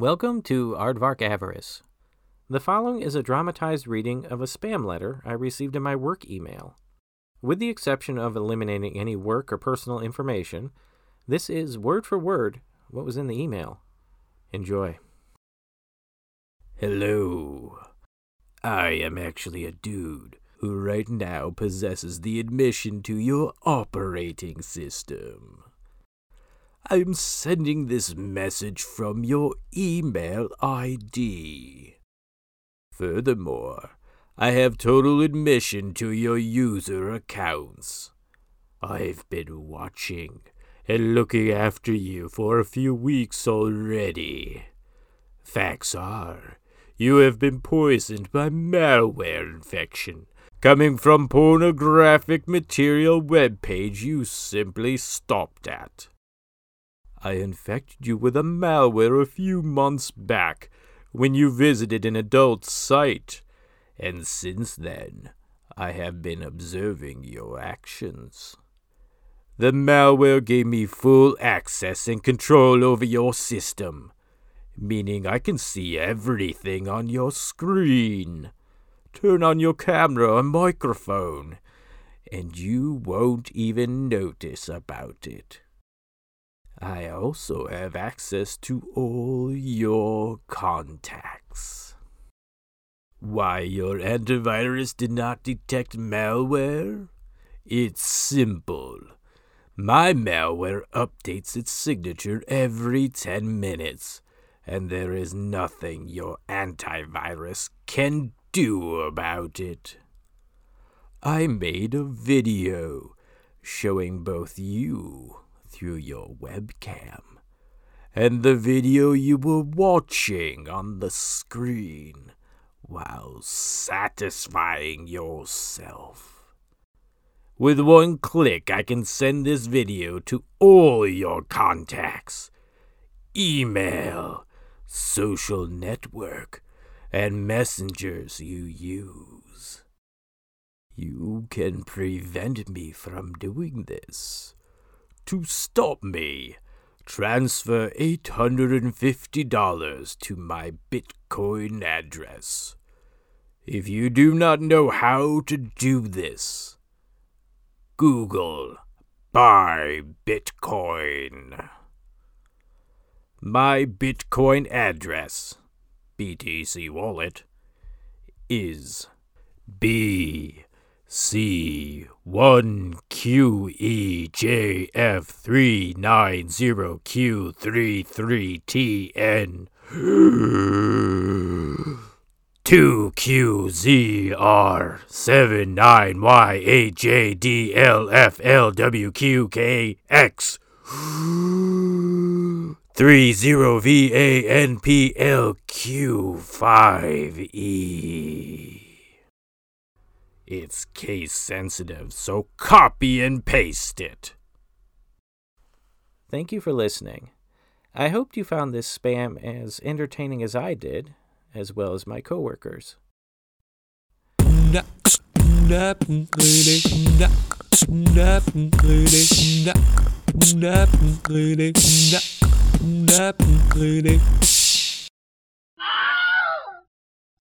Welcome to Aardvark Avarice. The following is a dramatized reading of a spam letter I received in my work email. With the exception of eliminating any work or personal information, this is word for word what was in the email. Enjoy. Hello. I am actually a dude who right now possesses the admission to your operating system. I'm sending this message from your email ID. Furthermore, I have total admission to your user accounts. I've been watching and looking after you for a few weeks already. Facts are, you have been poisoned by malware infection coming from pornographic material web page you simply stopped at. I infected you with a malware a few months back when you visited an adult site, and since then I have been observing your actions. The malware gave me full access and control over your system, meaning I can see everything on your screen. Turn on your camera and microphone, and you won't even notice about it. I also have access to all your contacts. Why your antivirus did not detect malware? It's simple. My malware updates its signature every 10 minutes, and there is nothing your antivirus can do about it. I made a video showing both you through your webcam and the video you were watching on the screen while satisfying yourself. With one click, I can send this video to all your contacts, email, social network, and messengers you use. You can prevent me from doing this to stop me, transfer $850 to my Bitcoin address. If you do not know how to do this, Google buy Bitcoin. My Bitcoin address, BTC wallet, is B C1QEJF390Q33TN. two Q Z R seven nine Y A J D L F L W Q K X three zero V A N P L Q five E it's case sensitive, so copy and paste it. Thank you for listening. I hoped you found this spam as entertaining as I did, as well as my coworkers.